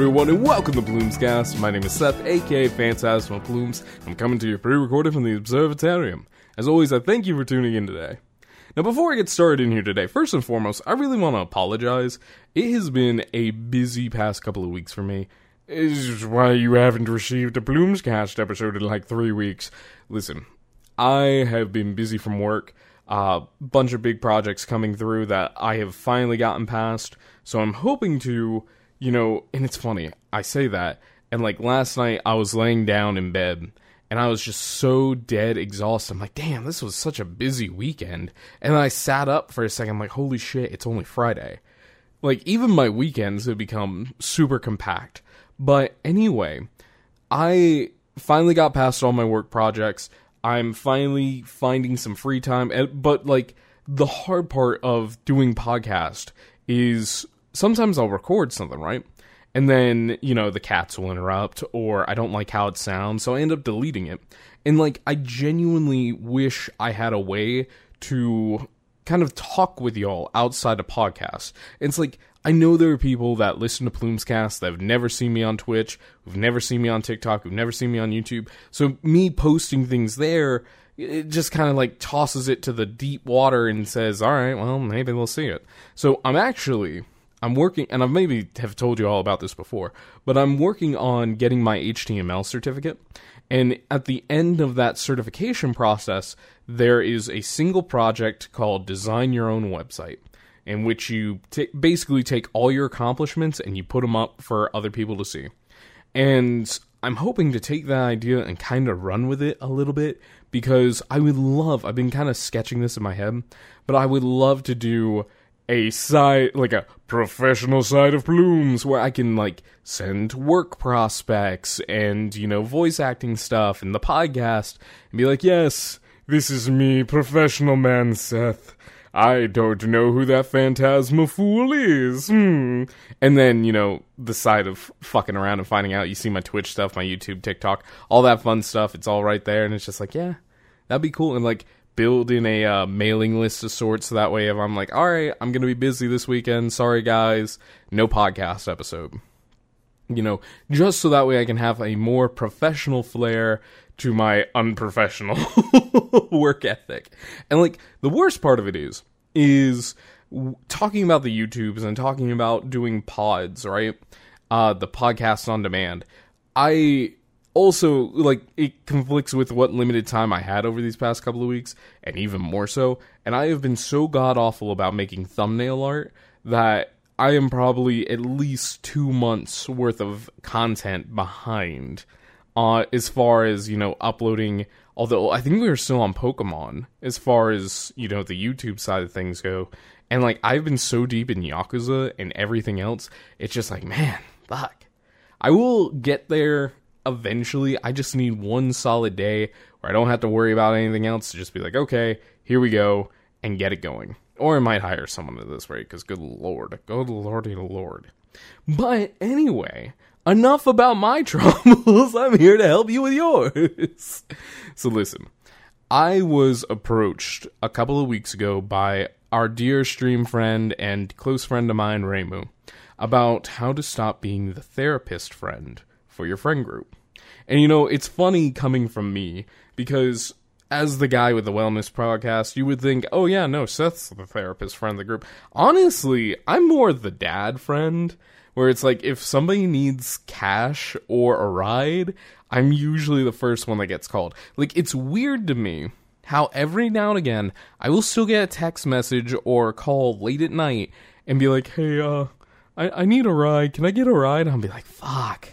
Everyone, and welcome to Plumescast. My name is Seth, aka Phantasma Plumes. I'm coming to you pre-recorded from the Observatarium. As always, I thank you for tuning in today. Now, before I get started in here today, first and foremost, I really want to apologize. It has been a busy past couple of weeks for me. This is why you haven't received a Plumescast episode in like three weeks. Listen, I have been busy from work. A uh, bunch of big projects coming through that I have finally gotten past. So I'm hoping to, you know, and it's funny, I say that, and like last night I was laying down in bed and I was just so dead exhausted. I'm like, damn, this was such a busy weekend. And I sat up for a second, I'm like, holy shit, it's only Friday. Like, even my weekends have become super compact. But anyway, I finally got past all my work projects. I'm finally finding some free time. But like the hard part of doing podcast is sometimes I'll record something, right? And then, you know, the cats will interrupt or I don't like how it sounds, so I end up deleting it. And like I genuinely wish I had a way to kind of talk with y'all outside of podcasts. It's like I know there are people that listen to Plumescast that have never seen me on Twitch, who've never seen me on TikTok, who've never seen me on YouTube. So me posting things there, it just kind of like tosses it to the deep water and says, "All right, well, maybe we'll see it." So I'm actually I'm working, and I maybe have told you all about this before, but I'm working on getting my HTML certificate. And at the end of that certification process, there is a single project called Design Your Own Website, in which you t- basically take all your accomplishments and you put them up for other people to see. And I'm hoping to take that idea and kind of run with it a little bit because I would love, I've been kind of sketching this in my head, but I would love to do a side like a professional side of plumes where I can like send work prospects and you know voice acting stuff and the podcast and be like yes this is me professional man Seth. I don't know who that phantasma fool is. Hmm. and then you know the side of fucking around and finding out you see my Twitch stuff my YouTube TikTok all that fun stuff it's all right there. And it's just like yeah that'd be cool. And like build in a uh, mailing list of sorts so that way if I'm like, all right, I'm going to be busy this weekend. Sorry, guys. No podcast episode. You know, just so that way I can have a more professional flair to my unprofessional work ethic. And like, the worst part of it is, is talking about the YouTubes and talking about doing pods, right? Uh, the podcast on demand. I also like it conflicts with what limited time I had over these past couple of weeks, and even more so. And I have been so god awful about making thumbnail art that I am probably at least two months worth of content behind. Uh, as far as you know, uploading. Although I think we are still on Pokemon as far as you know the YouTube side of things go, and like I've been so deep in Yakuza and everything else, it's just like man, fuck. I will get there eventually I just need one solid day where I don't have to worry about anything else to just be like, okay, here we go, and get it going. Or I might hire someone at this rate, because good lord, good lordy lord. But anyway, enough about my troubles. I'm here to help you with yours. so listen, I was approached a couple of weeks ago by our dear stream friend and close friend of mine, Raymu, about how to stop being the therapist friend for your friend group. And you know, it's funny coming from me because as the guy with the wellness podcast, you would think, oh yeah, no, Seth's the therapist friend of the group. Honestly, I'm more the dad friend, where it's like if somebody needs cash or a ride, I'm usually the first one that gets called. Like, it's weird to me how every now and again I will still get a text message or a call late at night and be like, hey, uh, I, I need a ride. Can I get a ride? And I'll be like, fuck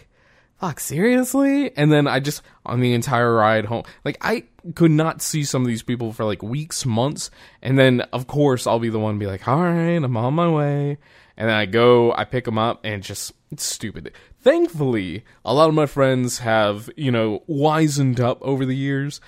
fuck, seriously? And then I just, on the entire ride home, like, I could not see some of these people for like weeks, months. And then, of course, I'll be the one to be like, all right, I'm on my way. And then I go, I pick them up, and just, it's stupid. Thankfully, a lot of my friends have, you know, wizened up over the years.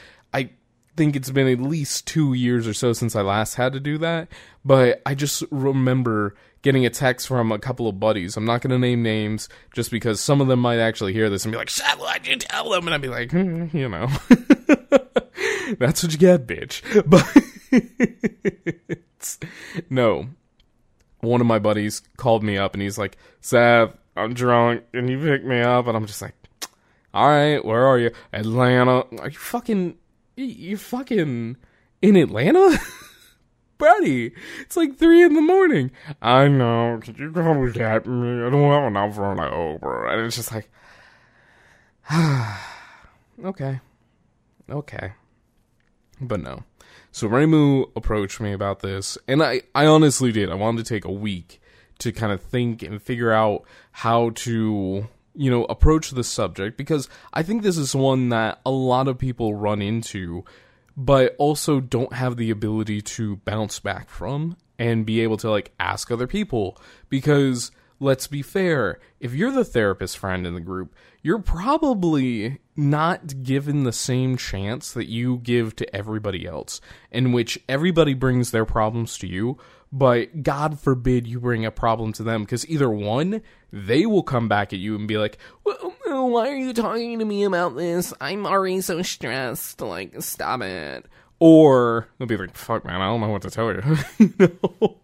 Think it's been at least two years or so since I last had to do that. But I just remember getting a text from a couple of buddies. I'm not going to name names just because some of them might actually hear this and be like, "Shut! Why'd you tell them?" And I'd be like, hmm, you know, that's what you get, bitch. But no, one of my buddies called me up and he's like, "Sav, I'm drunk, and you pick me up, and I'm just like, all right, where are you? Atlanta. Are you fucking, you fucking in Atlanta? Buddy, it's like three in the morning. I know. Could you come get me? I don't have enough for an Uber. And it's just like, okay, okay, but no. So Reimu approached me about this, and I, I honestly did. I wanted to take a week to kind of think and figure out how to, you know, approach the subject because I think this is one that a lot of people run into, but also don't have the ability to bounce back from and be able to like ask other people. Because let's be fair, if you're the therapist friend in the group, you're probably not given the same chance that you give to everybody else, in which everybody brings their problems to you, but God forbid you bring a problem to them, because either one, they will come back at you and be like, well, why are you talking to me about this? I'm already so stressed. Like, stop it. Or they'll be like, fuck, man, I don't know what to tell you. no.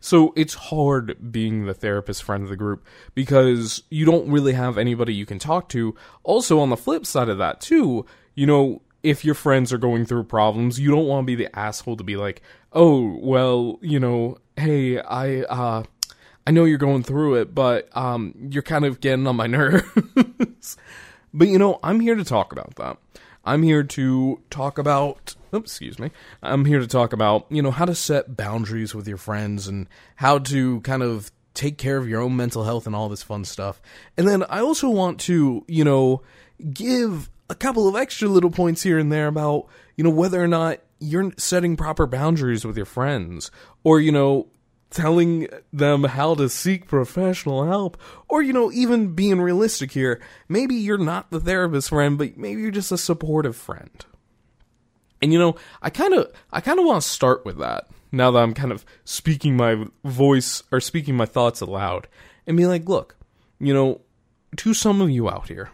So it's hard being the therapist friend of the group because you don't really have anybody you can talk to. Also, on the flip side of that, too, you know, if your friends are going through problems, you don't want to be the asshole to be like, oh, well, you know, hey, I, uh, I know you're going through it, but um, you're kind of getting on my nerves. but you know, I'm here to talk about that. I'm here to talk about, oops, excuse me. I'm here to talk about, you know, how to set boundaries with your friends and how to kind of take care of your own mental health and all this fun stuff. And then I also want to, you know, give a couple of extra little points here and there about, you know, whether or not you're setting proper boundaries with your friends or, you know, telling them how to seek professional help or you know even being realistic here. Maybe you're not the therapist friend but maybe you're just a supportive friend. And you know i kind of i kind of want to start with that now that i'm kind of speaking my voice or speaking my thoughts aloud and be like look you know to some of you out here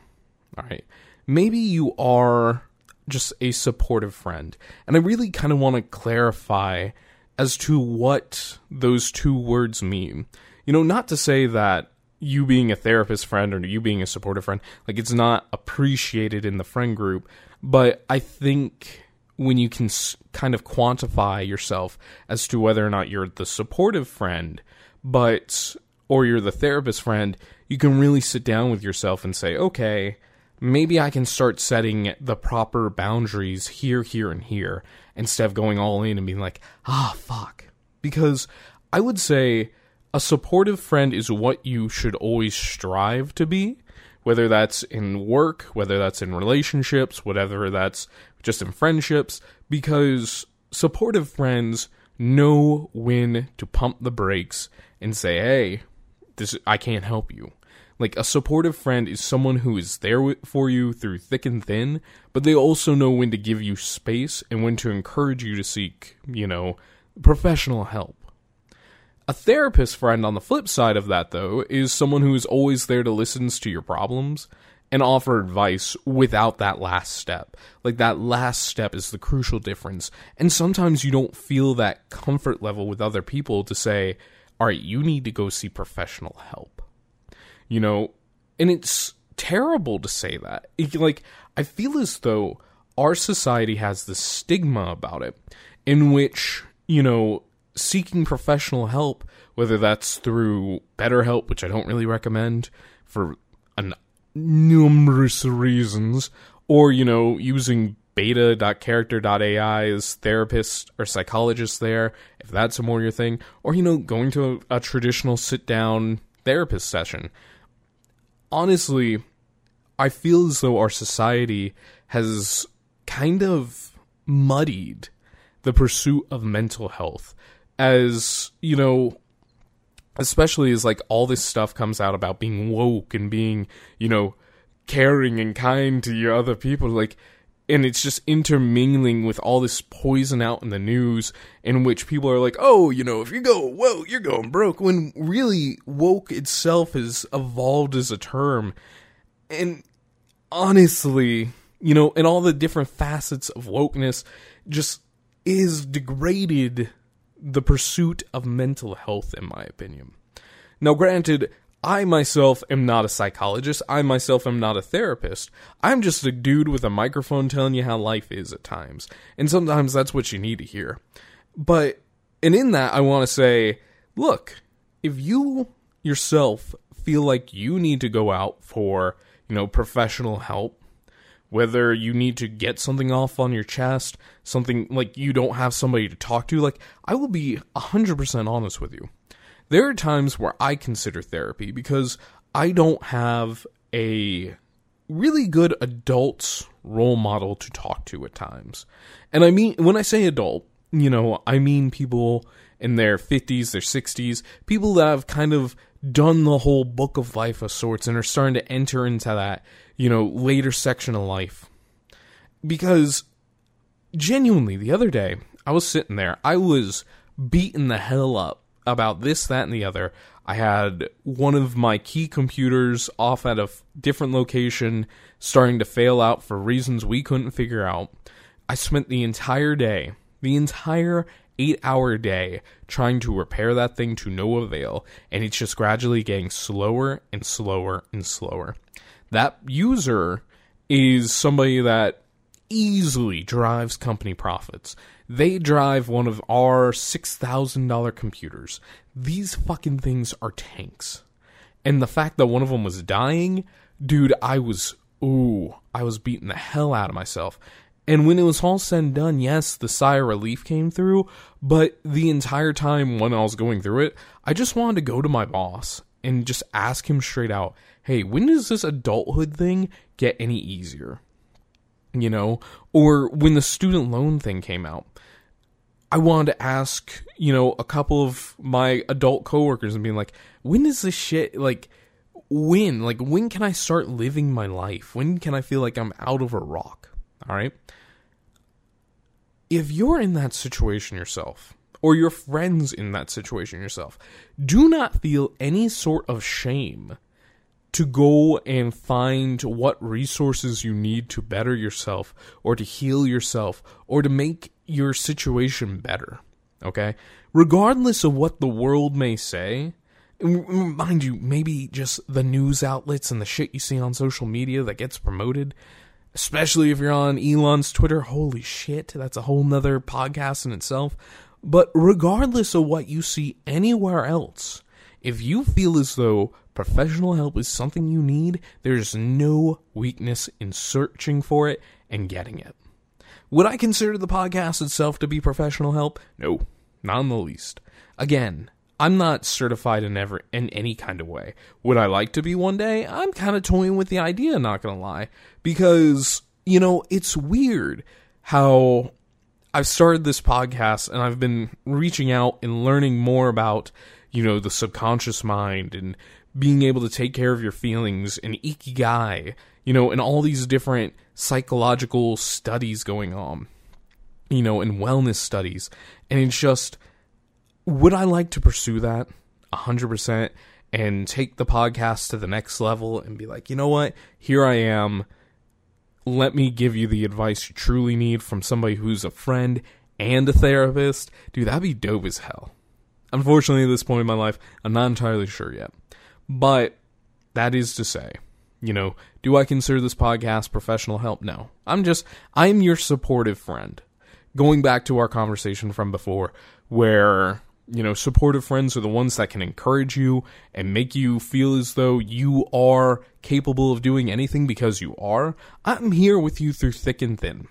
all right maybe you are just a supportive friend and i really kind of want to clarify as to what those two words mean. You know, not to say that you being a therapist friend or you being a supportive friend, like it's not appreciated in the friend group, but I think when you can kind of quantify yourself as to whether or not you're the supportive friend, but or you're the therapist friend, you can really sit down with yourself and say, okay, maybe I can start setting the proper boundaries here, here, and here instead of going all in and being like, ah, fuck. Because I would say a supportive friend is what you should always strive to be, whether that's in work, whether that's in relationships, whatever that's just in friendships, because supportive friends know when to pump the brakes and say, hey, this I can't help you. Like a supportive friend is someone who is there for you through thick and thin, but they also know when to give you space and when to encourage you to seek, you know, professional help. A therapist friend on the flip side of that, though, is someone who is always there to listen to your problems and offer advice without that last step. Like that last step is the crucial difference. And sometimes you don't feel that comfort level with other people to say, all right, you need to go see professional help you know, and it's terrible to say that. Like, I feel as though our society has this stigma about it in which, you know, seeking professional help, whether that's through BetterHelp, which I don't really recommend for an numerous reasons, or, you know, using beta.character.ai as therapist or psychologist there, if that's more your thing, or, you know, going to a, a traditional sit down therapist session honestly, I feel as though our society has kind of muddied the pursuit of mental health. As, you know, especially as like all this stuff comes out about being woke and being, you know, caring and kind to your other people like and it's just intermingling with all this poison out in the news in which people are like, oh, you know, if you go woke, you're going broke. When really, woke itself has evolved as a term. And honestly, you know, and all the different facets of wokeness just is degraded the pursuit of mental health, in my opinion. Now, granted, I myself am not a psychologist. I myself am not a therapist. I'm just a dude with a microphone telling you how life is at times. And sometimes that's what you need to hear. But, and in that, I want to say, look, if you yourself feel like you need to go out for, you know, professional help, whether you need to get something off on your chest, something like you don't have somebody to talk to, like, I will be 100% honest with you there are times where I consider therapy because I don't have a really good adult role model to talk to at times. And I mean, when I say adult, you know, I mean people in their 50s, their 60s, people that have kind of done the whole book of life of sorts and are starting to enter into that, you know, later section of life. Because genuinely, the other day, I was sitting there, I was beating the hell up about this, that, and the other. I had one of my key computers off at a f- different location, starting to fail out for reasons we couldn't figure out. I spent the entire day, the entire eight hour day, trying to repair that thing to no avail, and it's just gradually getting slower and slower and slower. That user is somebody that easily drives company profits. They drive one of our $6,000 computers. These fucking things are tanks. And the fact that one of them was dying, dude, I was, ooh, I was beating the hell out of myself. And when it was all said and done, yes, the sigh of relief came through, but the entire time when I was going through it, I just wanted to go to my boss and just ask him straight out, hey, when does this adulthood thing get any easier? You know, or when the student loan thing came out, I wanted to ask, you know, a couple of my adult coworkers and being like, when is this shit like when? Like when can I start living my life? When can I feel like I'm out of a rock? All right? If you're in that situation yourself, or your friends in that situation yourself, do not feel any sort of shame to go and find what resources you need to better yourself or to heal yourself or to make your situation better. Okay? Regardless of what the world may say, mind you, maybe just the news outlets and the shit you see on social media that gets promoted, especially if you're on Elon's Twitter. Holy shit, that's a whole nother podcast in itself. But regardless of what you see anywhere else, if you feel as though professional help is something you need, there's no weakness in searching for it and getting it. Would I consider the podcast itself to be professional help? No, not in the least. Again, I'm not certified in ever in any kind of way. Would I like to be one day? I'm kind of toying with the idea, not gonna lie, because you know it's weird how I've started this podcast and I've been reaching out and learning more about you know the subconscious mind and being able to take care of your feelings and ikigai you know, and all these different psychological studies going on, you know, and wellness studies. And it's just, would I like to pursue that 100% and take the podcast to the next level and be like, you know what? Here I am. Let me give you the advice you truly need from somebody who's a friend and a therapist. Dude, that'd be dope as hell. Unfortunately, at this point in my life, I'm not entirely sure yet. But that is to say, you know, do I consider this podcast professional help? No. I'm just, I'm your supportive friend. Going back to our conversation from before, where, you know, supportive friends are the ones that can encourage you and make you feel as though you are capable of doing anything because you are. I'm here with you through thick and thin.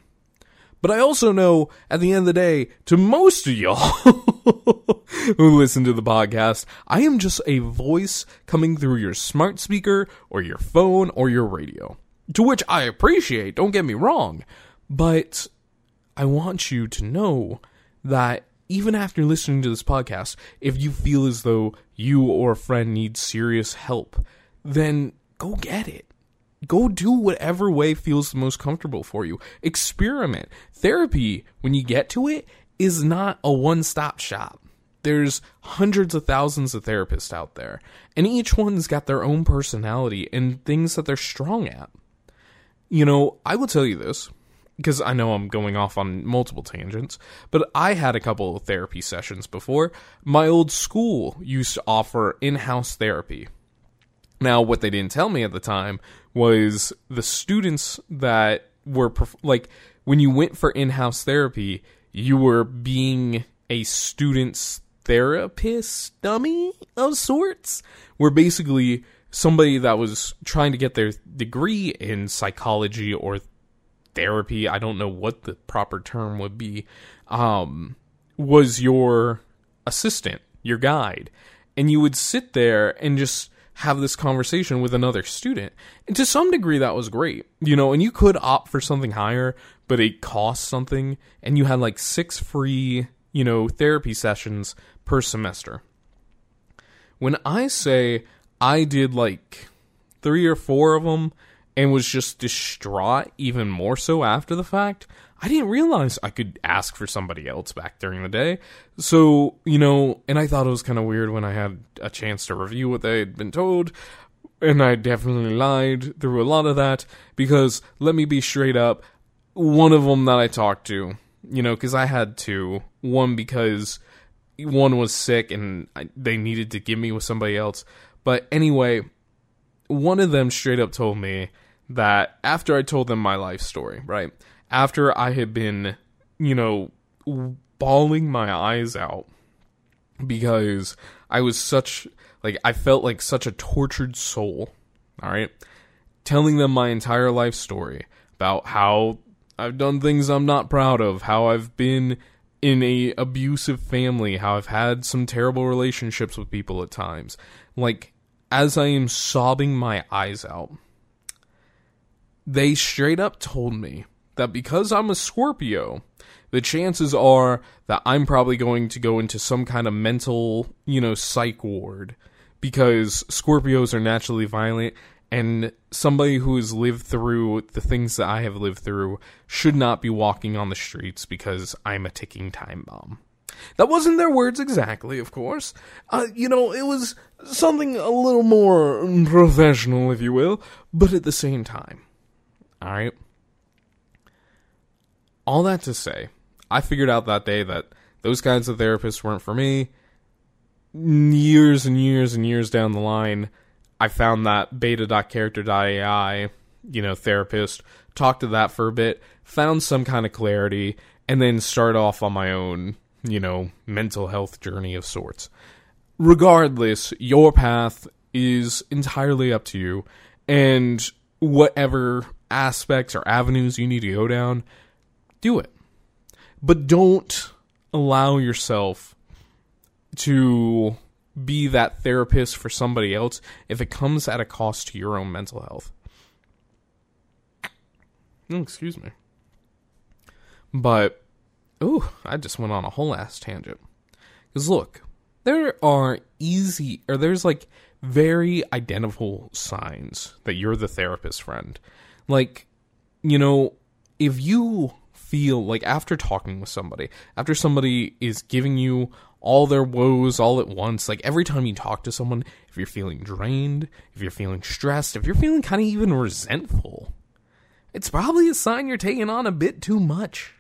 But I also know at the end of the day, to most of y'all who listen to the podcast, I am just a voice coming through your smart speaker or your phone or your radio. To which I appreciate, don't get me wrong. But I want you to know that even after listening to this podcast, if you feel as though you or a friend needs serious help, then go get it Go do whatever way feels the most comfortable for you. Experiment. Therapy, when you get to it, is not a one stop shop. There's hundreds of thousands of therapists out there, and each one's got their own personality and things that they're strong at. You know, I will tell you this because I know I'm going off on multiple tangents, but I had a couple of therapy sessions before. My old school used to offer in house therapy Now, what they didn't tell me at the time was the students that were like when you went for in-house therapy, you were being a student's therapist dummy of sorts, where basically somebody that was trying to get their degree in psychology or therapy, I don't know what the proper term would be, um, was your assistant, your guide. And you would sit there and just have this conversation with another student. And to some degree, that was great, you know, and you could opt for something higher, but it cost something. And you had like six free, you know, therapy sessions per semester. When I say I did like three or four of them and was just distraught even more so after the fact, I didn't realize I could ask for somebody else back during the day. So, you know, and I thought it was kind of weird when I had a chance to review what they had been told. And I definitely lied through a lot of that because let me be straight up. One of them that I talked to, you know, because I had two. One because one was sick and I, they needed to give me with somebody else. But anyway, one of them straight up told me that after I told them my life story, right? After I had been, you know, bawling my eyes out because I was such like I felt like such a tortured soul, all right? Telling them my entire life story about how I've done things I'm not proud of, how I've been in a abusive family, how I've had some terrible relationships with people at times. Like as I am sobbing my eyes out, they straight up told me that because I'm a Scorpio, the chances are that I'm probably going to go into some kind of mental, you know, psych ward because Scorpios are naturally violent and somebody who has lived through the things that I have lived through should not be walking on the streets because I'm a ticking time bomb. That wasn't their words exactly, of course. Uh, you know, it was something a little more professional, if you will, but at the same time. Alright? All that to say, I figured out that day that those kinds of therapists weren't for me. Years and years and years down the line, I found that beta.character.ai, you know, therapist, talked to that for a bit, found some kind of clarity, and then start off on my own, you know, mental health journey of sorts. Regardless, your path is entirely up to you, and whatever aspects or avenues you need to go down, do it. But don't allow yourself to be that therapist for somebody else if it comes at a cost to your own mental health. Oh, excuse me. But, oh, I just went on a whole ass tangent. Because look, there are easy, or there's like very identical signs that you're the therapist friend. Like, you know, if you feel like after talking with somebody, after somebody is giving you all their woes all at once, like every time you talk to someone, if you're feeling drained, if you're feeling stressed, if you're feeling kind of even resentful, it's probably a sign you're taking on a bit too much.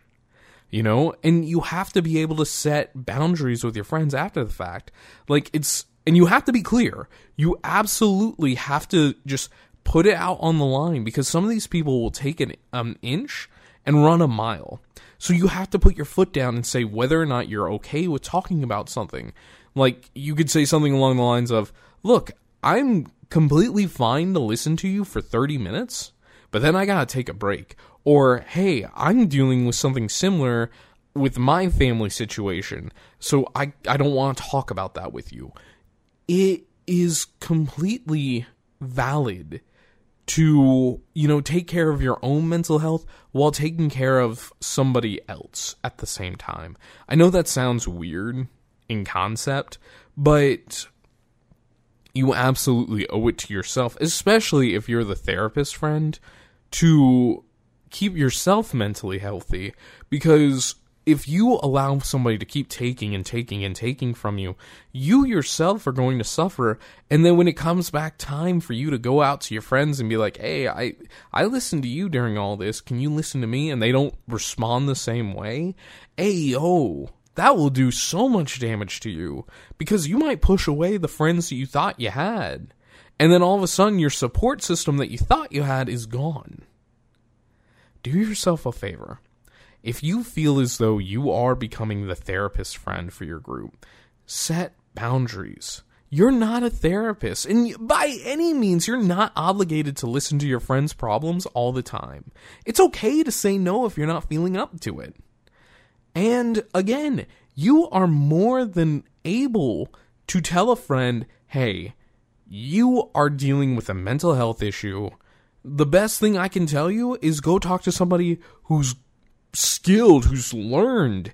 You know, and you have to be able to set boundaries with your friends after the fact. Like it's and you have to be clear. You absolutely have to just put it out on the line because some of these people will take an um, inch and run a mile. So you have to put your foot down and say whether or not you're okay with talking about something. Like you could say something along the lines of, "Look, I'm completely fine to listen to you for 30 minutes, but then I got to take a break." Or, "Hey, I'm dealing with something similar with my family situation, so I I don't want to talk about that with you." It is completely valid to you know take care of your own mental health while taking care of somebody else at the same time. I know that sounds weird in concept, but you absolutely owe it to yourself, especially if you're the therapist friend, to keep yourself mentally healthy because if you allow somebody to keep taking and taking and taking from you, you yourself are going to suffer. And then when it comes back time for you to go out to your friends and be like, "Hey, I I listened to you during all this. Can you listen to me?" and they don't respond the same way, hey yo, that will do so much damage to you because you might push away the friends that you thought you had. And then all of a sudden, your support system that you thought you had is gone. Do yourself a favor. If you feel as though you are becoming the therapist friend for your group, set boundaries. You're not a therapist. And by any means, you're not obligated to listen to your friends' problems all the time. It's okay to say no if you're not feeling up to it. And again, you are more than able to tell a friend, hey, you are dealing with a mental health issue. The best thing I can tell you is go talk to somebody who's skilled, who's learned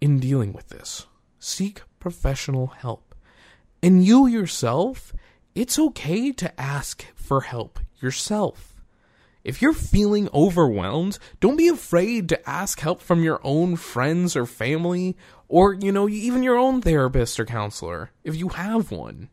in dealing with this. Seek professional help. And you yourself, it's okay to ask for help yourself. If you're feeling overwhelmed, don't be afraid to ask help from your own friends or family, or, you know, even your own therapist or counselor, if you have one.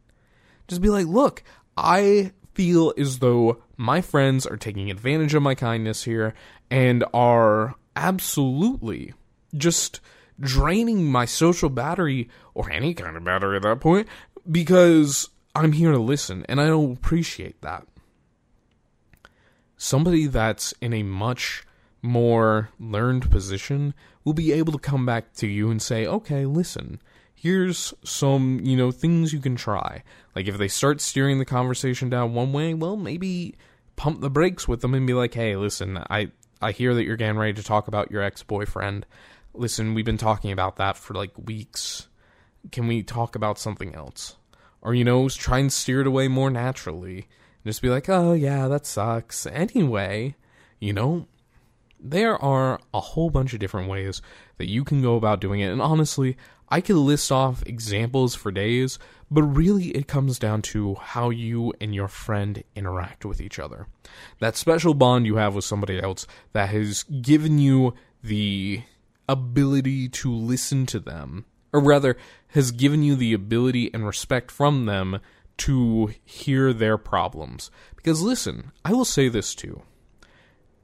Just be like, look, I feel as though my friends are taking advantage of my kindness here and are absolutely just draining my social battery or any kind of battery at that point because I'm here to listen and I don't appreciate that somebody that's in a much more learned position will be able to come back to you and say, okay, listen, here's some, you know, things you can try. Like if they start steering the conversation down one way, well, maybe pump the brakes with them and be like, hey, listen, I, I hear that you're getting ready to talk about your ex boyfriend. Listen, we've been talking about that for like weeks. Can we talk about something else? Or, you know, try and steer it away more naturally And just be like, oh, yeah, that sucks. Anyway, you know, there are a whole bunch of different ways that you can go about doing it. And honestly, I could list off examples for days, but really it comes down to how you and your friend interact with each other. That special bond you have with somebody else that has given you the ability to listen to them, or rather, has given you the ability and respect from them to hear their problems. Because listen, I will say this too.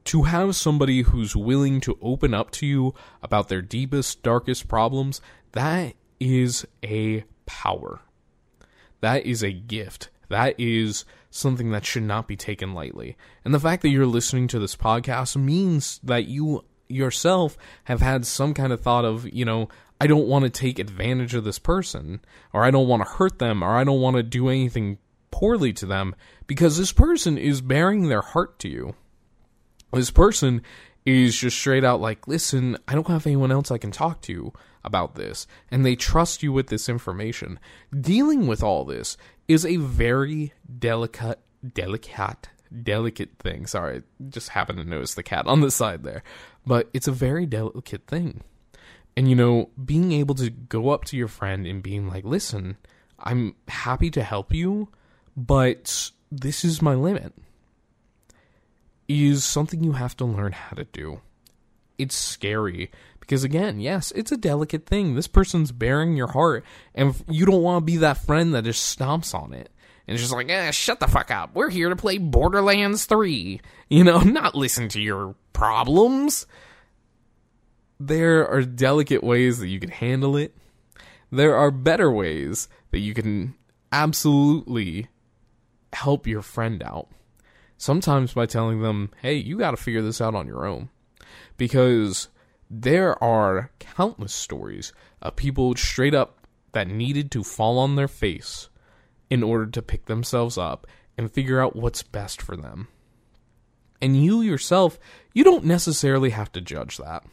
To have somebody who's willing to open up to you about their deepest, darkest problems, that is a power. That is a gift. That is something that should not be taken lightly. And the fact that you're listening to this podcast means that you yourself have had some kind of thought of, you know, I don't want to take advantage of this person, or I don't want to hurt them, or I don't want to do anything poorly to them because this person is bearing their heart to you. This person is just straight out like, listen, I don't have anyone else I can talk to about this, and they trust you with this information. Dealing with all this is a very delicate, delicate, delicate thing. Sorry, just happened to notice the cat on the side there, but it's a very delicate thing. And you know, being able to go up to your friend and being like, listen, I'm happy to help you, but this is my limit, is something you have to learn how to do. It's scary because, again, yes, it's a delicate thing. This person's bearing your heart, and you don't want to be that friend that just stomps on it and just like, eh, shut the fuck up. We're here to play Borderlands 3. You know, not listen to your problems there are delicate ways that you can handle it. There are better ways that you can absolutely help your friend out. Sometimes by telling them, hey, you got to figure this out on your own. Because there are countless stories of people straight up that needed to fall on their face in order to pick themselves up and figure out what's best for them. And you yourself, you don't necessarily have to judge that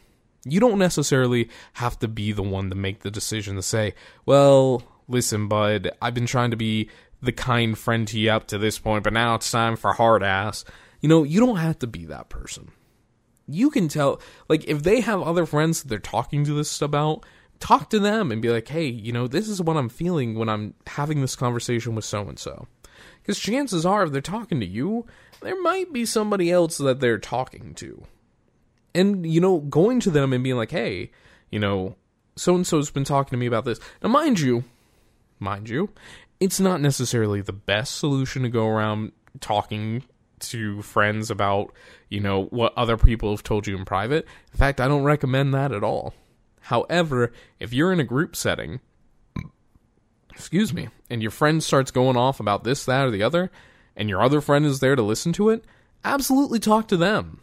you don't necessarily have to be the one to make the decision to say, well, listen, bud, I've been trying to be the kind friend to you up to this point, but now it's time for hard ass. You know, you don't have to be that person. You can tell, like, if they have other friends that they're talking to this about, talk to them and be like, hey, you know, this is what I'm feeling when I'm having this conversation with so and so. Because chances are, if they're talking to you, there might be somebody else that they're talking to and you know going to them and being like hey you know so and so's been talking to me about this now mind you mind you it's not necessarily the best solution to go around talking to friends about you know what other people have told you in private in fact i don't recommend that at all however if you're in a group setting excuse me and your friend starts going off about this that or the other and your other friend is there to listen to it, absolutely talk to them.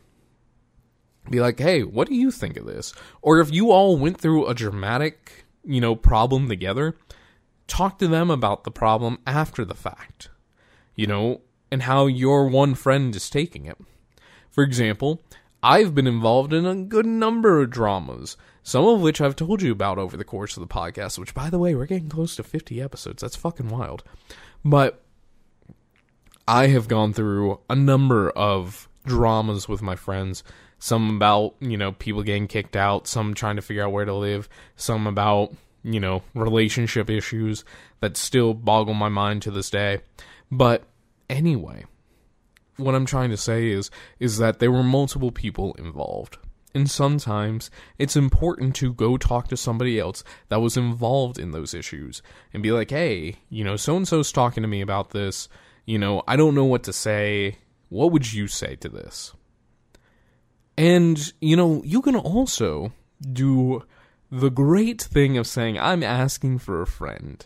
Be like, hey, what do you think of this? Or if you all went through a dramatic, you know, problem together, talk to them about the problem after the fact, you know, and how your one friend is taking it. For example, I've been involved in a good number of dramas, some of which I've told you about over the course of the podcast, which, by the way, we're getting close to 50 episodes. That's fucking wild. But I have gone through a number of dramas with my friends. Some about, you know, people getting kicked out, some trying to figure out where to live, some about, you know, relationship issues that still boggle my mind to this day. But anyway, what I'm trying to say is is that there were multiple people involved. And sometimes it's important to go talk to somebody else that was involved in those issues and be like, "Hey, you know, so and so's talking to me about this you know, I don't know what to say. What would you say to this? And, you know, you can also do the great thing of saying, I'm asking for a friend,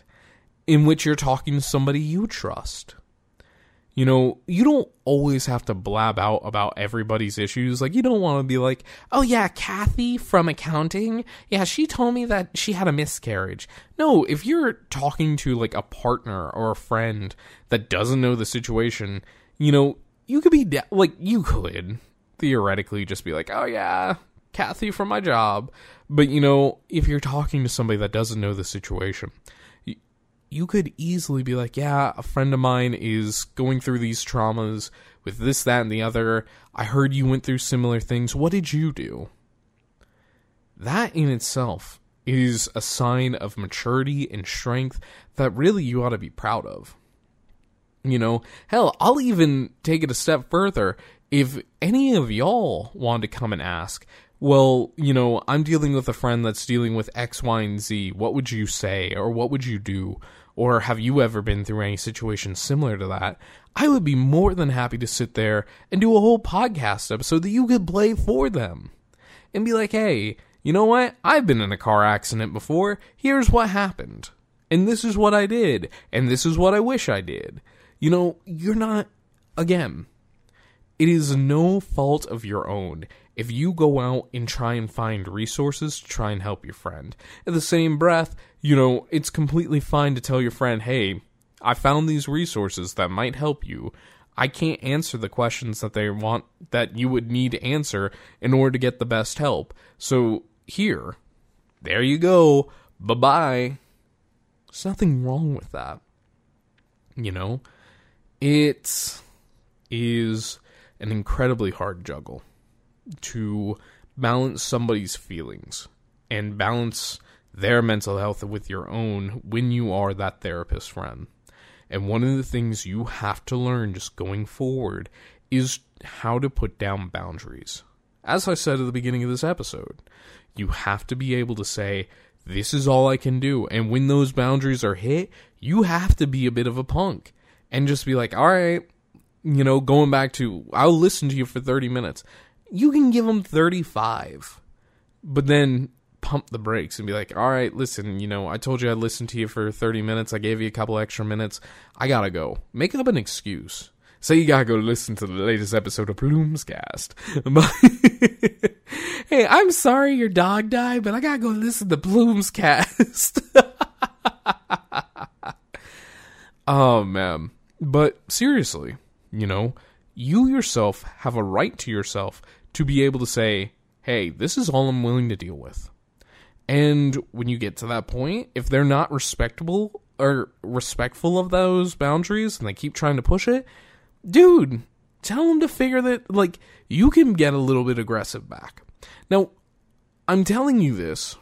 in which you're talking to somebody you trust. You know, you don't always have to blab out about everybody's issues. Like, you don't want to be like, oh, yeah, Kathy from accounting. Yeah, she told me that she had a miscarriage. No, if you're talking to like a partner or a friend that doesn't know the situation, you know, you could be, de- like, you could theoretically just be like, oh, yeah, Kathy from my job. But, you know, if you're talking to somebody that doesn't know the situation, you could easily be like, yeah, a friend of mine is going through these traumas with this, that, and the other. I heard you went through similar things. What did you do? That in itself is a sign of maturity and strength that really you ought to be proud of. You know, hell, I'll even take it a step further. If any of y'all want to come and ask, well, you know, I'm dealing with a friend that's dealing with X, Y, and Z. What would you say? Or what would you do? Or have you ever been through any situation similar to that, I would be more than happy to sit there and do a whole podcast episode that you could play for them. And be like, hey, you know what? I've been in a car accident before. Here's what happened. And this is what I did. And this is what I wish I did. You know, you're not, again, it is no fault of your own if you go out and try and find resources to try and help your friend. In the same breath, you know, it's completely fine to tell your friend, hey, I found these resources that might help you. I can't answer the questions that they want that you would need to answer in order to get the best help. So here, there you go. Bye bye. There's nothing wrong with that. You know, it is an incredibly hard juggle to balance somebody's feelings and balance their mental health with your own when you are that therapist friend. And one of the things you have to learn just going forward is how to put down boundaries. As I said at the beginning of this episode, you have to be able to say, This is all I can do. And when those boundaries are hit, you have to be a bit of a punk and just be like, All right, you know, going back to, I'll listen to you for 30 minutes you can give them 35, but then pump the brakes and be like, all right, listen, you know, I told you I'd listen to you for 30 minutes. I gave you a couple extra minutes. I gotta go. Make up an excuse. Say you gotta go listen to the latest episode of Plumescast. hey, I'm sorry your dog died, but I gotta go listen to Plumescast. oh, man. But seriously, you know, you yourself have a right to yourself to be able to say, hey, this is all I'm willing to deal with. And when you get to that point, if they're not respectable or respectful of those boundaries and they keep trying to push it, dude, tell them to figure that, like, you can get a little bit aggressive back. Now, I'm telling you this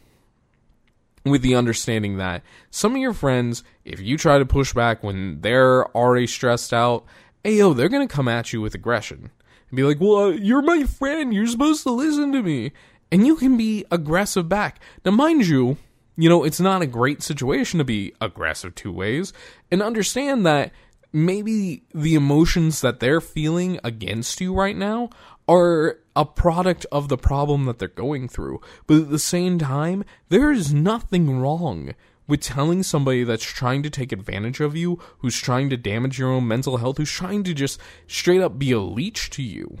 with the understanding that some of your friends, if you try to push back when they're already stressed out, yo, they're going to come at you with aggression and be like, well, uh, you're my friend. You're supposed to listen to me. And you can be aggressive back. Now, mind you, you know, it's not a great situation to be aggressive two ways. And understand that maybe the emotions that they're feeling against you right now are a product of the problem that they're going through. But at the same time, there is nothing wrong with telling somebody that's trying to take advantage of you, who's trying to damage your own mental health, who's trying to just straight up be a leech to you,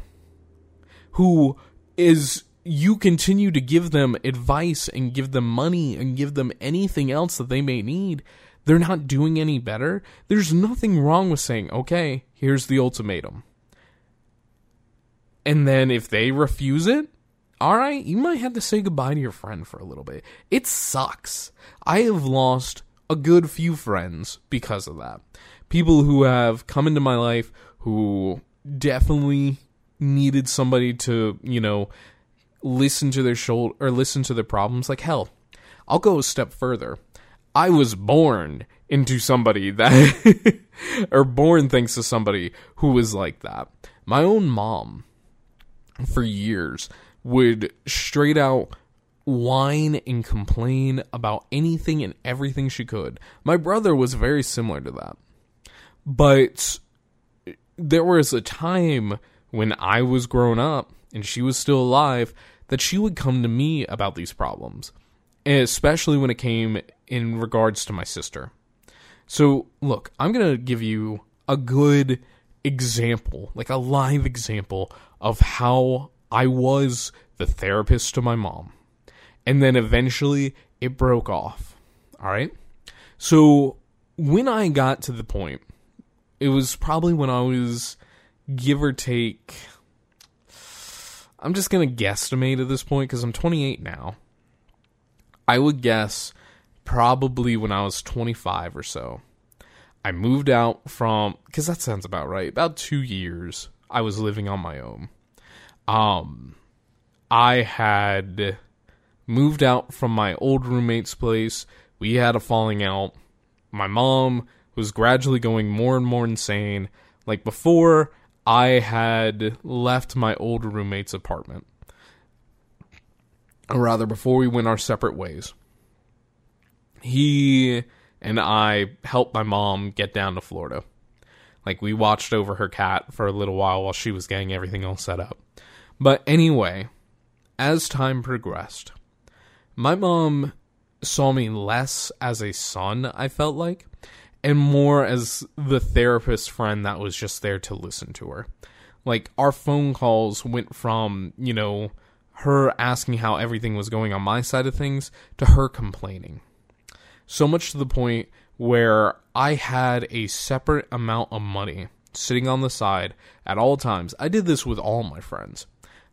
who is you continue to give them advice and give them money and give them anything else that they may need, they're not doing any better. There's nothing wrong with saying, okay, here's the ultimatum. And then if they refuse it, all right, you might have to say goodbye to your friend for a little bit. It sucks. I have lost a good few friends because of that. People who have come into my life who definitely needed somebody to, you know, listen to their shoulder or listen to their problems. Like hell, I'll go a step further. I was born into somebody that, or born thanks to somebody who was like that. My own mom, for years, would straight out whine and complain about anything and everything she could. My brother was very similar to that. But there was a time when I was grown up and she was still alive that she would come to me about these problems, especially when it came in regards to my sister. So, look, I'm going to give you a good example, like a live example of how I was the therapist to my mom. And then eventually it broke off. All right? So, when I got to the point, it was probably when I was give or take I'm just going to guesstimate at this point because I'm 28 now. I would guess probably when I was 25 or so. I moved out from because that sounds about right. About two years, I was living on my own. Um, I had moved out from my old roommate's place. We had a falling out. My mom was gradually going more and more insane. Like before, I had left my old roommate's apartment. Or rather, before we went our separate ways. He and I helped my mom get down to Florida. Like, we watched over her cat for a little while while she was getting everything all set up. But anyway, as time progressed, my mom saw me less as a son, I felt like and more as the therapist friend that was just there to listen to her. Like our phone calls went from, you know, her asking how everything was going on my side of things to her complaining. So much to the point where I had a separate amount of money sitting on the side at all times. I did this with all my friends.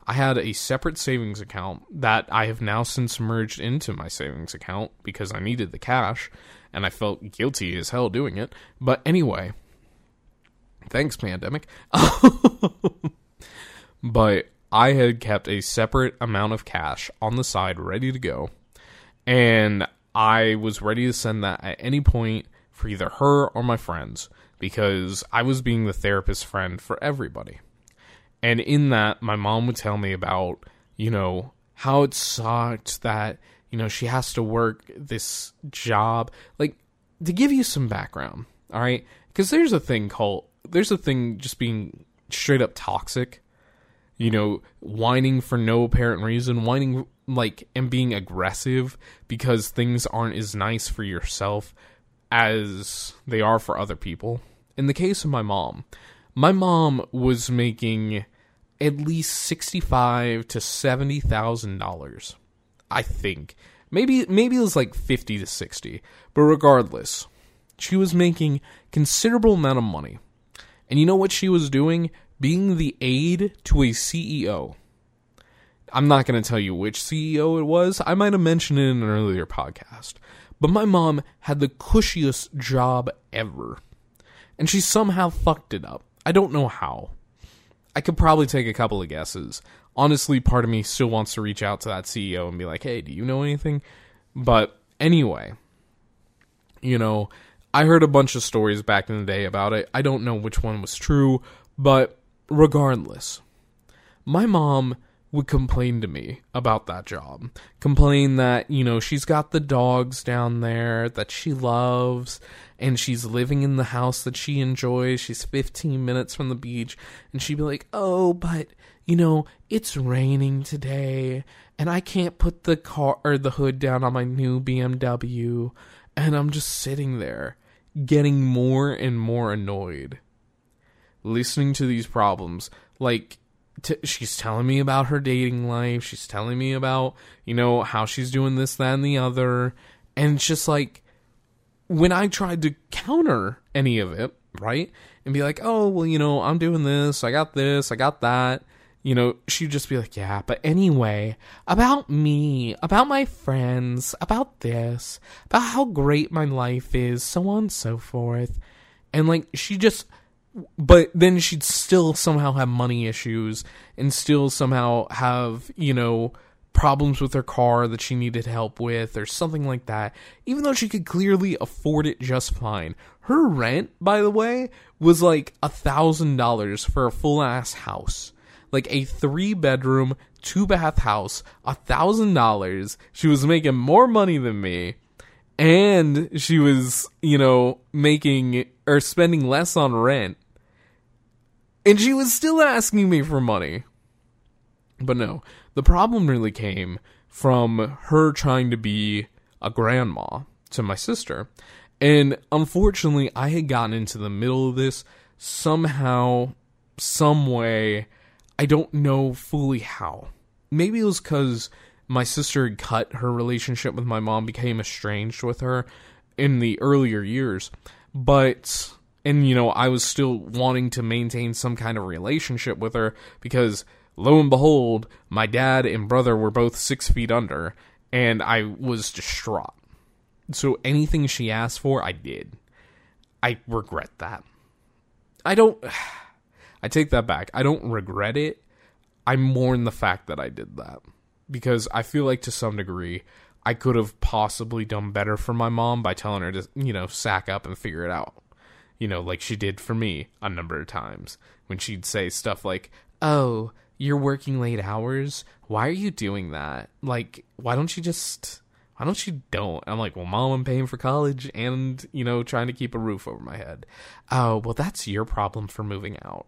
I had a separate savings account that I have now since merged into my savings account because I needed the cash and I felt guilty as hell doing it. But anyway, thanks, pandemic. but I had kept a separate amount of cash on the side ready to go, and I was ready to send that at any point for either her or my friends because I was being the therapist friend for everybody. And in that, my mom would tell me about, you know, how it sucked that you know, she has to work this job. Like, to give you some background, all right? Because there's a thing called, there's a thing just being straight up toxic, you know, whining for no apparent reason, whining like, and being aggressive because things aren't as nice for yourself as they are for other people. In the case of my mom, my mom was making at least sixty-five to seventy thousand dollars I think. Maybe maybe it was like 50 to 60. But regardless, she was making considerable amount of money. And you know what she was doing? Being the aide to a CEO. I'm not going to tell you which CEO it was. I might have mentioned it in an earlier podcast. But my mom had the cushiest job ever. And she somehow fucked it up. I don't know how. I could probably take a couple of guesses honestly, part of me still wants to reach out to that CEO and be like, hey, do you know anything? But anyway, you know, I heard a bunch of stories back in the day about it. I don't know which one was true, but regardless, my mom would complain to me about that job. Complain that, you know, she's got the dogs down there that she loves and she's living in the house that she enjoys. She's 15 minutes from the beach and she'd be like, "Oh, but you know, it's raining today and I can't put the car or the hood down on my new BMW And I'm just sitting there getting more and more annoyed listening to these problems. Like, t- she's telling me about her dating life. She's telling me about, you know, how she's doing this, that, and the other. And it's just like, when I tried to counter any of it, right? And be like, oh, well, you know, I'm doing this. I got this. I got that you know, she'd just be like, yeah, but anyway, about me, about my friends, about this, about how great my life is, so on and so forth. And like, she just, but then she'd still somehow have money issues and still somehow have, you know, problems with her car that she needed help with or something like that, even though she could clearly afford it just fine. Her rent, by the way, was like a thousand dollars for a full ass house like a three bedroom, two bath house, a thousand dollars. She was making more money than me. And she was, you know, making or spending less on rent. And she was still asking me for money. But no, the problem really came from her trying to be a grandma to my sister. And unfortunately, I had gotten into the middle of this somehow, some way. I don't know fully how. Maybe it was because my sister had cut her relationship with my mom, became estranged with her in the earlier years. But, and you know, I was still wanting to maintain some kind of relationship with her because lo and behold, my dad and brother were both six feet under, and I was distraught. So anything she asked for, I did. I regret that. I don't. I take that back. I don't regret it. I mourn the fact that I did that because I feel like to some degree I could have possibly done better for my mom by telling her to, you know, sack up and figure it out. You know, like she did for me a number of times when she'd say stuff like, "Oh, you're working late hours. Why are you doing that? Like, why don't you just why don't you don't? I'm like, well, mom, I'm paying for college and, you know, trying to keep a roof over my head. Oh, well, that's your problem for moving out.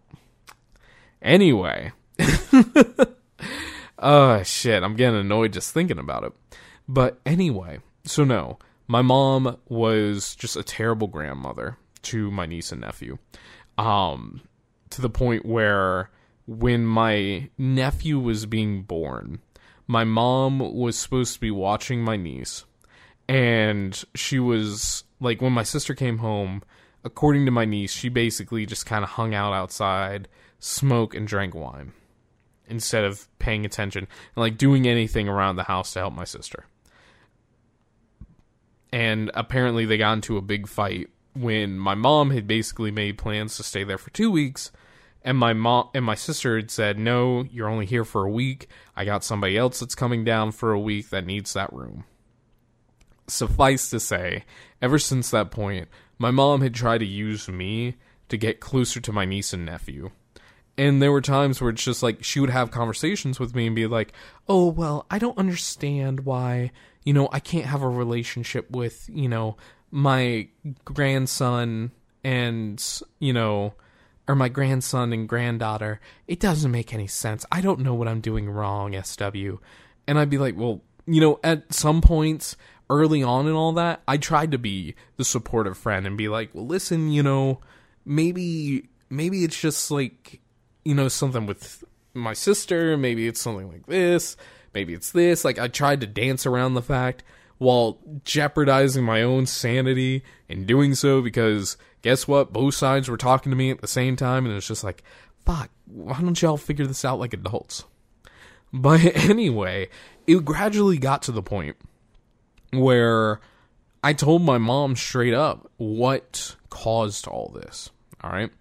Anyway. oh, shit. I'm getting annoyed just thinking about it. But anyway, so no, my mom was just a terrible grandmother to my niece and nephew. Um, to the point where when my nephew was being born, my mom was supposed to be watching my niece, and she was like, when my sister came home, according to my niece, she basically just kind of hung out outside smoke and drank wine instead of paying attention and like doing anything around the house to help my sister. And apparently they got into a big fight when my mom had basically made plans to stay there for 2 weeks and my mom and my sister had said, "No, you're only here for a week. I got somebody else that's coming down for a week that needs that room." Suffice to say, ever since that point, my mom had tried to use me to get closer to my niece and nephew and there were times where it's just like she would have conversations with me and be like, "Oh, well, I don't understand why, you know, I can't have a relationship with, you know, my grandson and, you know, or my grandson and granddaughter. It doesn't make any sense. I don't know what I'm doing wrong, SW." And I'd be like, "Well, you know, at some points early on and all that, I tried to be the supportive friend and be like, "Well, listen, you know, maybe maybe it's just like you know, something with my sister, maybe it's something like this, maybe it's this. Like I tried to dance around the fact while jeopardizing my own sanity in doing so because guess what? Both sides were talking to me at the same time and it's just like, fuck, why don't y'all figure this out like adults? But anyway, it gradually got to the point where I told my mom straight up what caused all this. All right.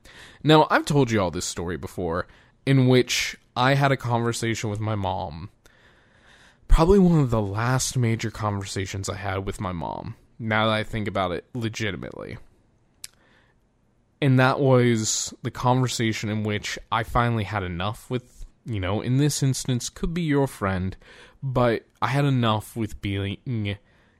Now, I've told you all this story before in which I had a conversation with my mom. Probably one of the last major conversations I had with my mom, now that I think about it legitimately. And that was the conversation in which I finally had enough with, you know, in this instance, could be your friend, but I had enough with being,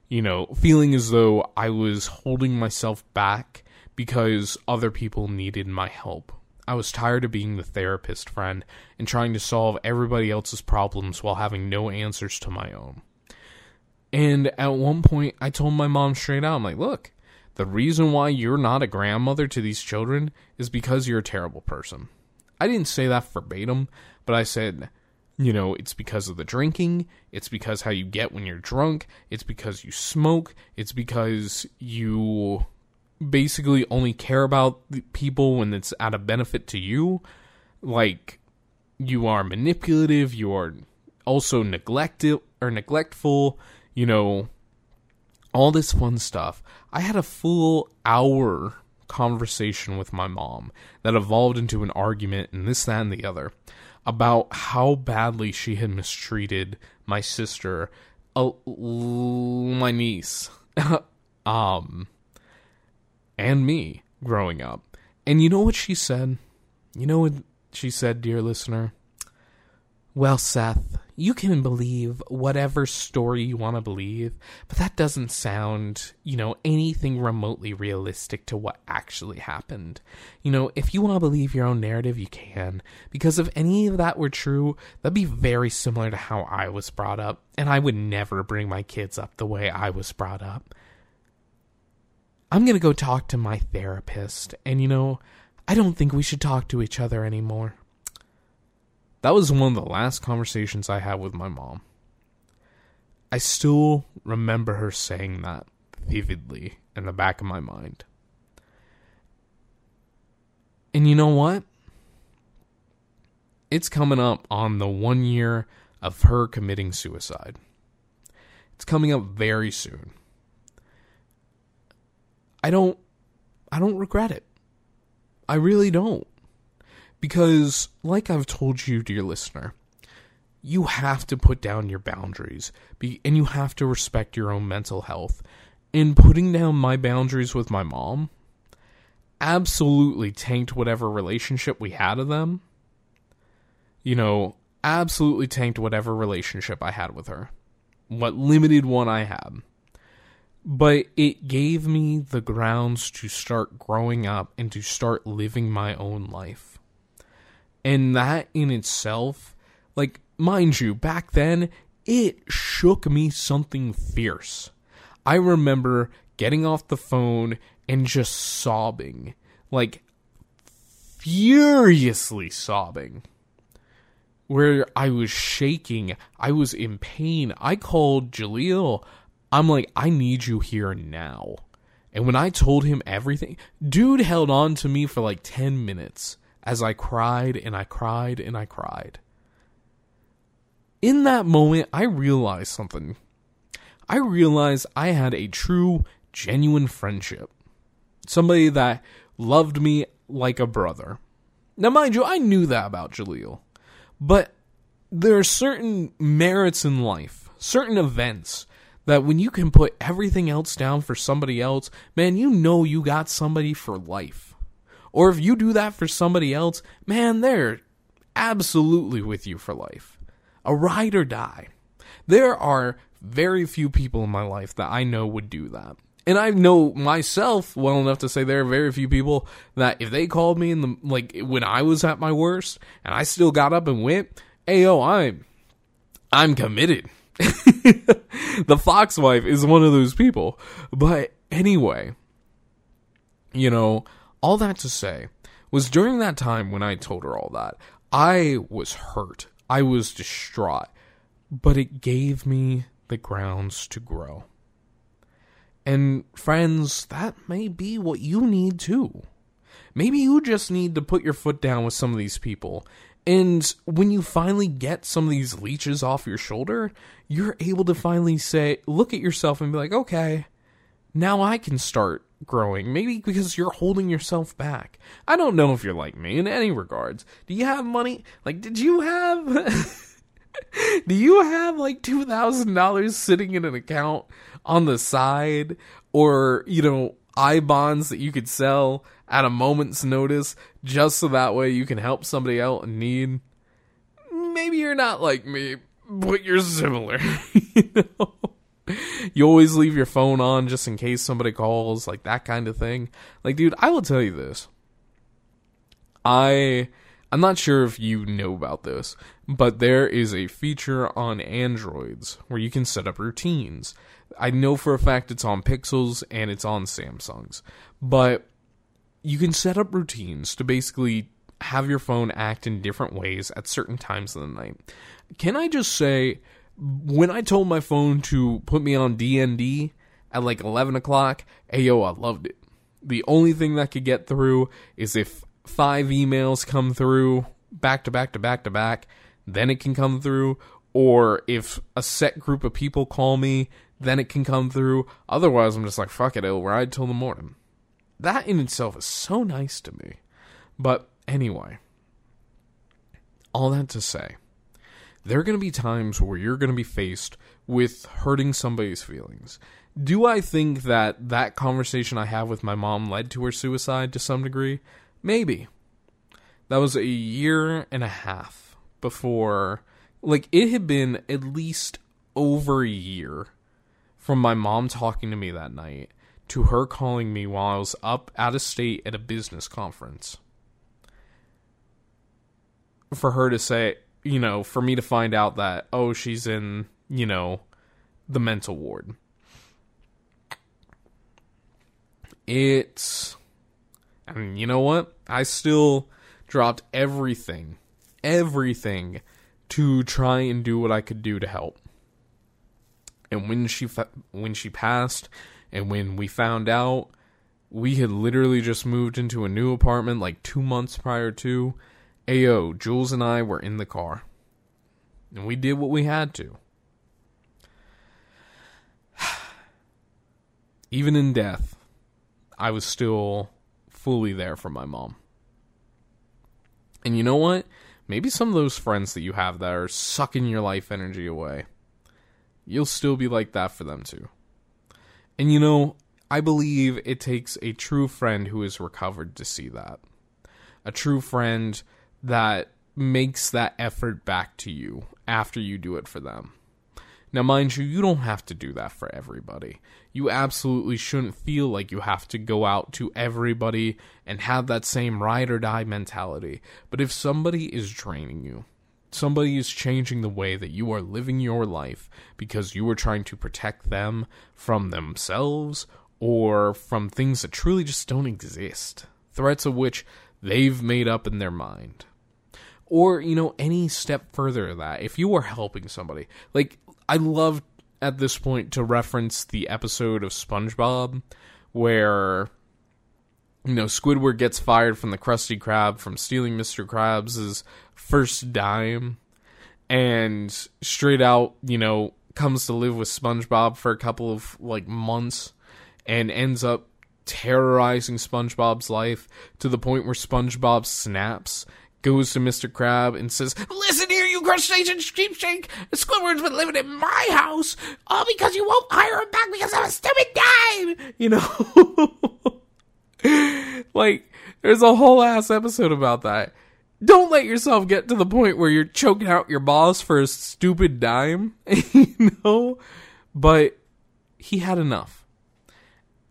you know, feeling as though I was holding myself back because other people needed my help. I was tired of being the therapist friend and trying to solve everybody else's problems while having no answers to my own. And at one point, I told my mom straight out, I'm like, look, the reason why you're not a grandmother to these children is because you're a terrible person. I didn't say that verbatim, but I said, you know, it's because of the drinking, it's because how you get when you're drunk, it's because you smoke, it's because you basically only care about people when it's at a benefit to you. Like, you are manipulative, you are also neglected or neglectful, you know, all this fun stuff. I had a full hour conversation with my mom that evolved into an argument and this, that, and the other about how badly she had mistreated my sister, uh, my niece, um, and me growing up. And you know what she said? You know what she said, dear listener? Well, Seth, you can believe whatever story you want to believe, but that doesn't sound, you know, anything remotely realistic to what actually happened. You know, if you want to believe your own narrative, you can, because if any of that were true, that'd be very similar to how I was brought up, and I would never bring my kids up the way I was brought up. I'm gonna go talk to my therapist, and you know, I don't think we should talk to each other anymore. That was one of the last conversations I had with my mom. I still remember her saying that vividly in the back of my mind. And you know what? It's coming up on the one year of her committing suicide. It's coming up very soon. I don't I don't regret it. I really don't. Because, like I've told you, dear listener, you have to put down your boundaries and you have to respect your own mental health. In putting down my boundaries with my mom, absolutely tanked whatever relationship we had of them. You know, absolutely tanked whatever relationship I had with her. What limited one I had. But it gave me the grounds to start growing up and to start living my own life. And that in itself, like, mind you, back then, it shook me something fierce. I remember getting off the phone and just sobbing. Like, furiously sobbing. Where I was shaking, I was in pain. I called Jaleel. I'm like, I need you here now. And when I told him everything, dude held on to me for like 10 minutes as I cried and I cried and I cried. In that moment, I realized something. I realized I had a true, genuine friendship. Somebody that loved me like a brother. Now, mind you, I knew that about Jaleel. But there are certain merits in life, certain events, that when you can put everything else down for somebody else, man, you know you got somebody for life. Or if you do that for somebody else, man, they're absolutely with you for life. A ride or die. There are very few people in my life that I know would do that. And I know myself well enough to say there are very few people that if they called me in the like when I was at my worst and I still got up and went, hey yo, I'm I'm committed. the fox wife is one of those people. But anyway, you know, all that to say was during that time when I told her all that, I was hurt. I was distraught. But it gave me the grounds to grow. And friends, that may be what you need too. Maybe you just need to put your foot down with some of these people. And when you finally get some of these leeches off your shoulder, you're able to finally say, look at yourself and be like, okay, now I can start growing. Maybe because you're holding yourself back. I don't know if you're like me in any regards. Do you have money? Like, did you have. do you have like $2,000 sitting in an account on the side? Or, you know, I bonds that you could sell at a moment's notice just so that way you can help somebody out in need? Maybe you're not like me, but you're similar. you know? you always leave your phone on just in case somebody calls, like that kind of thing. Like, dude, I will tell you this. I I'm not sure if you know about this, but there is a feature on Androids where you can set up routines. I know for a fact it's on Pixels and it's on Samsungs, but you can set up routines to basically have your phone act in different ways at certain times of the night. Can I just say, when I told my phone to put me on DND at like 11 o'clock, ayo, I loved it. The only thing that could get through is if five emails come through back to back to back to back, then it can come through. Or if a set group of people call me, then it can come through. Otherwise, I'm just like, fuck it, it'll ride till the morning. That in itself is so nice to me. But anyway, all that to say, there are going to be times where you're going to be faced with hurting somebody's feelings. Do I think that that conversation I have with my mom led to her suicide to some degree? Maybe. That was a year and a half before. Like, it had been at least over a year from my mom talking to me that night to her calling me while I was up out of state at a business conference. For her to say, you know, for me to find out that, oh, she's in, you know, the mental ward. It's. And you know what? I still dropped everything, everything to try and do what I could do to help. And when she fa- when she passed, and when we found out, we had literally just moved into a new apartment like two months prior to. Ayo, Jules and I were in the car. And we did what we had to. Even in death, I was still fully there for my mom. And you know what? Maybe some of those friends that you have that are sucking your life energy away, you'll still be like that for them too. And you know, I believe it takes a true friend who is recovered to see that. A true friend that makes that effort back to you after you do it for them. Now, mind you, you don't have to do that for everybody. You absolutely shouldn't feel like you have to go out to everybody and have that same ride or die mentality. But if somebody is draining you, somebody is changing the way that you are living your life because you are trying to protect them from themselves or from things that truly just don't exist, threats of which they've made up in their mind. Or, you know, any step further than that, if you are helping somebody, like I love at this point to reference the episode of SpongeBob where you know Squidward gets fired from the Krusty Krab from stealing Mr. Krabs' first dime and straight out, you know, comes to live with SpongeBob for a couple of like months and ends up terrorizing SpongeBob's life to the point where SpongeBob snaps goes to Mr. Crab and says, Listen here, you crustacean sheepshake! Squidward's been living in my house all because you won't hire him back because I'm a stupid dime! You know? like, there's a whole ass episode about that. Don't let yourself get to the point where you're choking out your boss for a stupid dime, you know? But he had enough.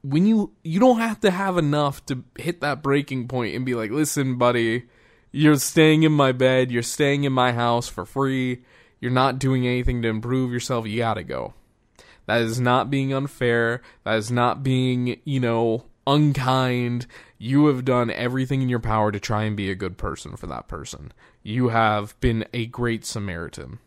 When you you don't have to have enough to hit that breaking point and be like, "Listen, buddy, you're staying in my bed, you're staying in my house for free, you're not doing anything to improve yourself, you gotta go. That is not being unfair, that is not being, you know, unkind. You have done everything in your power to try and be a good person for that person. You have been a great Samaritan.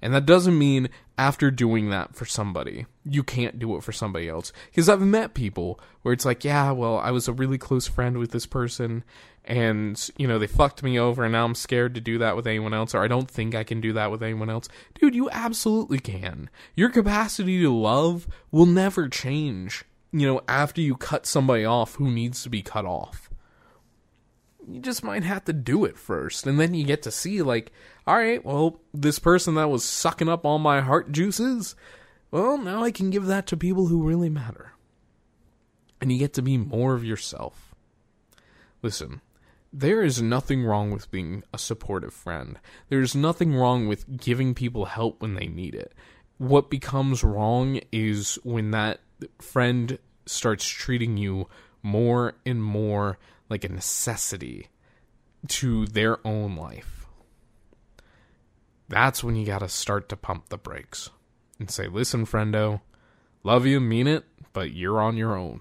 And that doesn't mean after doing that for somebody, you can't do it for somebody else. Because I've met people where it's like, yeah, well, I was a really close friend with this person, and, you know, they fucked me over, and now I'm scared to do that with anyone else, or I don't think I can do that with anyone else. Dude, you absolutely can. Your capacity to love will never change, you know, after you cut somebody off who needs to be cut off you just might have to do it first. And then you get to see, like, all right, well, this person that was sucking up all my heart juices, well, now I can give that to people who really matter. And you get to be more of yourself. Listen, there is nothing wrong with being a supportive friend. There's nothing wrong with giving people help when they need it. What becomes wrong is when that friend starts treating you more and more like a necessity to their own life, that's when you got to start to pump the brakes and say, listen, friendo, love you, mean it, but you're on your own.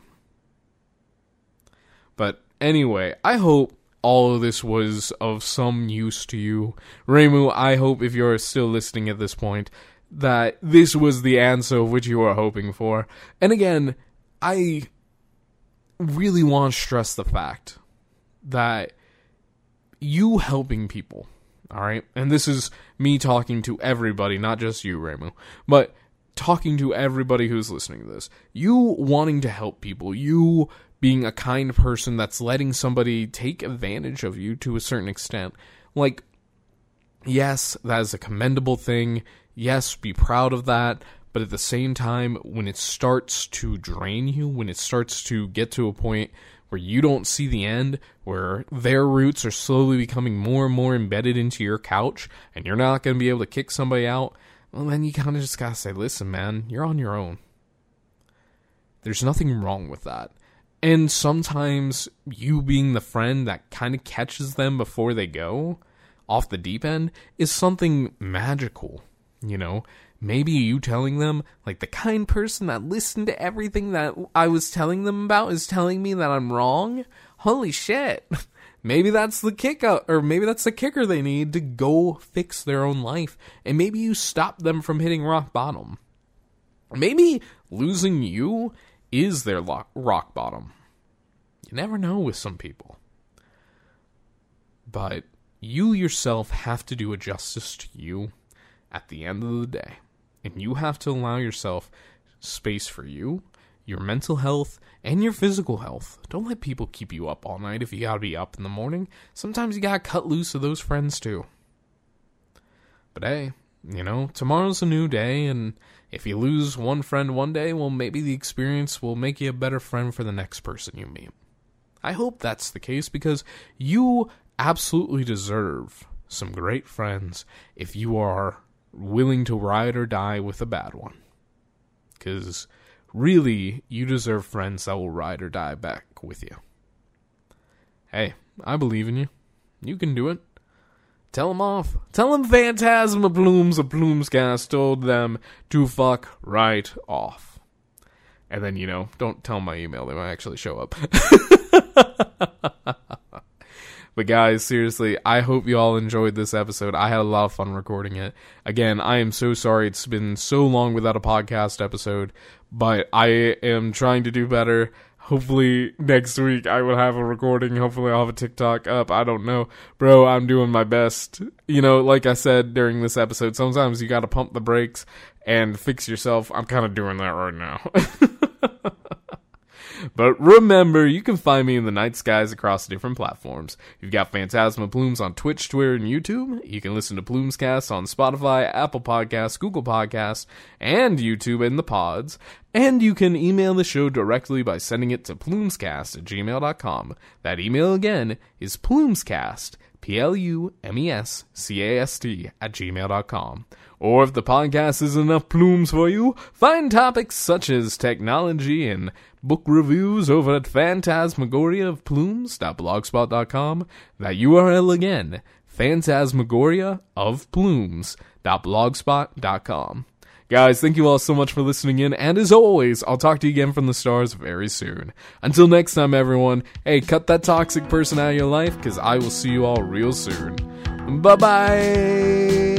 But anyway, I hope all of this was of some use to you. Reimu, I hope if you're still listening at this point, that this was the answer of which you were hoping for. And again, I really want to stress the fact that you helping people, all right? And this is me talking to everybody, not just you, Reimu, but talking to everybody who's listening to this. You wanting to help people, you being a kind person that's letting somebody take advantage of you to a certain extent. Like, yes, that is a commendable thing. Yes, be proud of that. But at the same time, when it starts to drain you, when it starts to get to a point where you don't see the end, where their roots are slowly becoming more and more embedded into your couch, and you're not going to be able to kick somebody out, well, then you kind of just got to say, listen, man, you're on your own. There's nothing wrong with that. And sometimes you being the friend that kind of catches them before they go off the deep end is something magical. You know, maybe you telling them, like the kind person that listened to everything that I was telling them about is telling me that I'm wrong. Holy shit. maybe that's the kick out, or maybe that's the kicker they need to go fix their own life. And maybe you stop them from hitting rock bottom. Maybe losing you is their rock bottom. You never know with some people. But you yourself have to do a justice to you at the end of the day. And you have to allow yourself space for you, your mental health, and your physical health. Don't let people keep you up all night if you gotta be up in the morning. Sometimes you gotta cut loose of those friends too. But hey, you know, tomorrow's a new day, and if you lose one friend one day, well, maybe the experience will make you a better friend for the next person you meet. I hope that's the case because you absolutely deserve some great friends if you are willing to ride or die with a bad one. Because really, you deserve friends that will ride or die back with you. Hey, I believe in you. You can do it. Tell them off. Tell them Phantasma Plumes of Plumescast told them to fuck right off. And then, you know, don't tell my email. They might actually show up. but guys, seriously, I hope you all enjoyed this episode. I had a lot of fun recording it. Again, I am so sorry it's been so long without a podcast episode, but I am trying to do better hopefully next week I will have a recording. Hopefully I'll have a TikTok up. I don't know. Bro, I'm doing my best. You know, like I said during this episode, sometimes you gotta pump the brakes and fix yourself. I'm kind of doing that right now. But remember, you can find me in the night skies across different platforms. You've got Phantasma Plumes on Twitch, Twitter, and YouTube. You can listen to Plumescast on Spotify, Apple Podcasts, Google Podcasts, and YouTube in the pods. And you can email the show directly by sending it to plumescast at gmail.com. That email again is plumescast, P L U M E S C A S T, at gmail.com. Or if the podcast is enough plumes for you, find topics such as technology and book reviews over at Phantasmagoria of Plumes.blogspot.com. That URL again, Phantasmagoria of Plumes.blogspot.com. Guys, thank you all so much for listening in, and as always, I'll talk to you again from the stars very soon. Until next time, everyone, hey, cut that toxic person out of your life, because I will see you all real soon. Bye bye!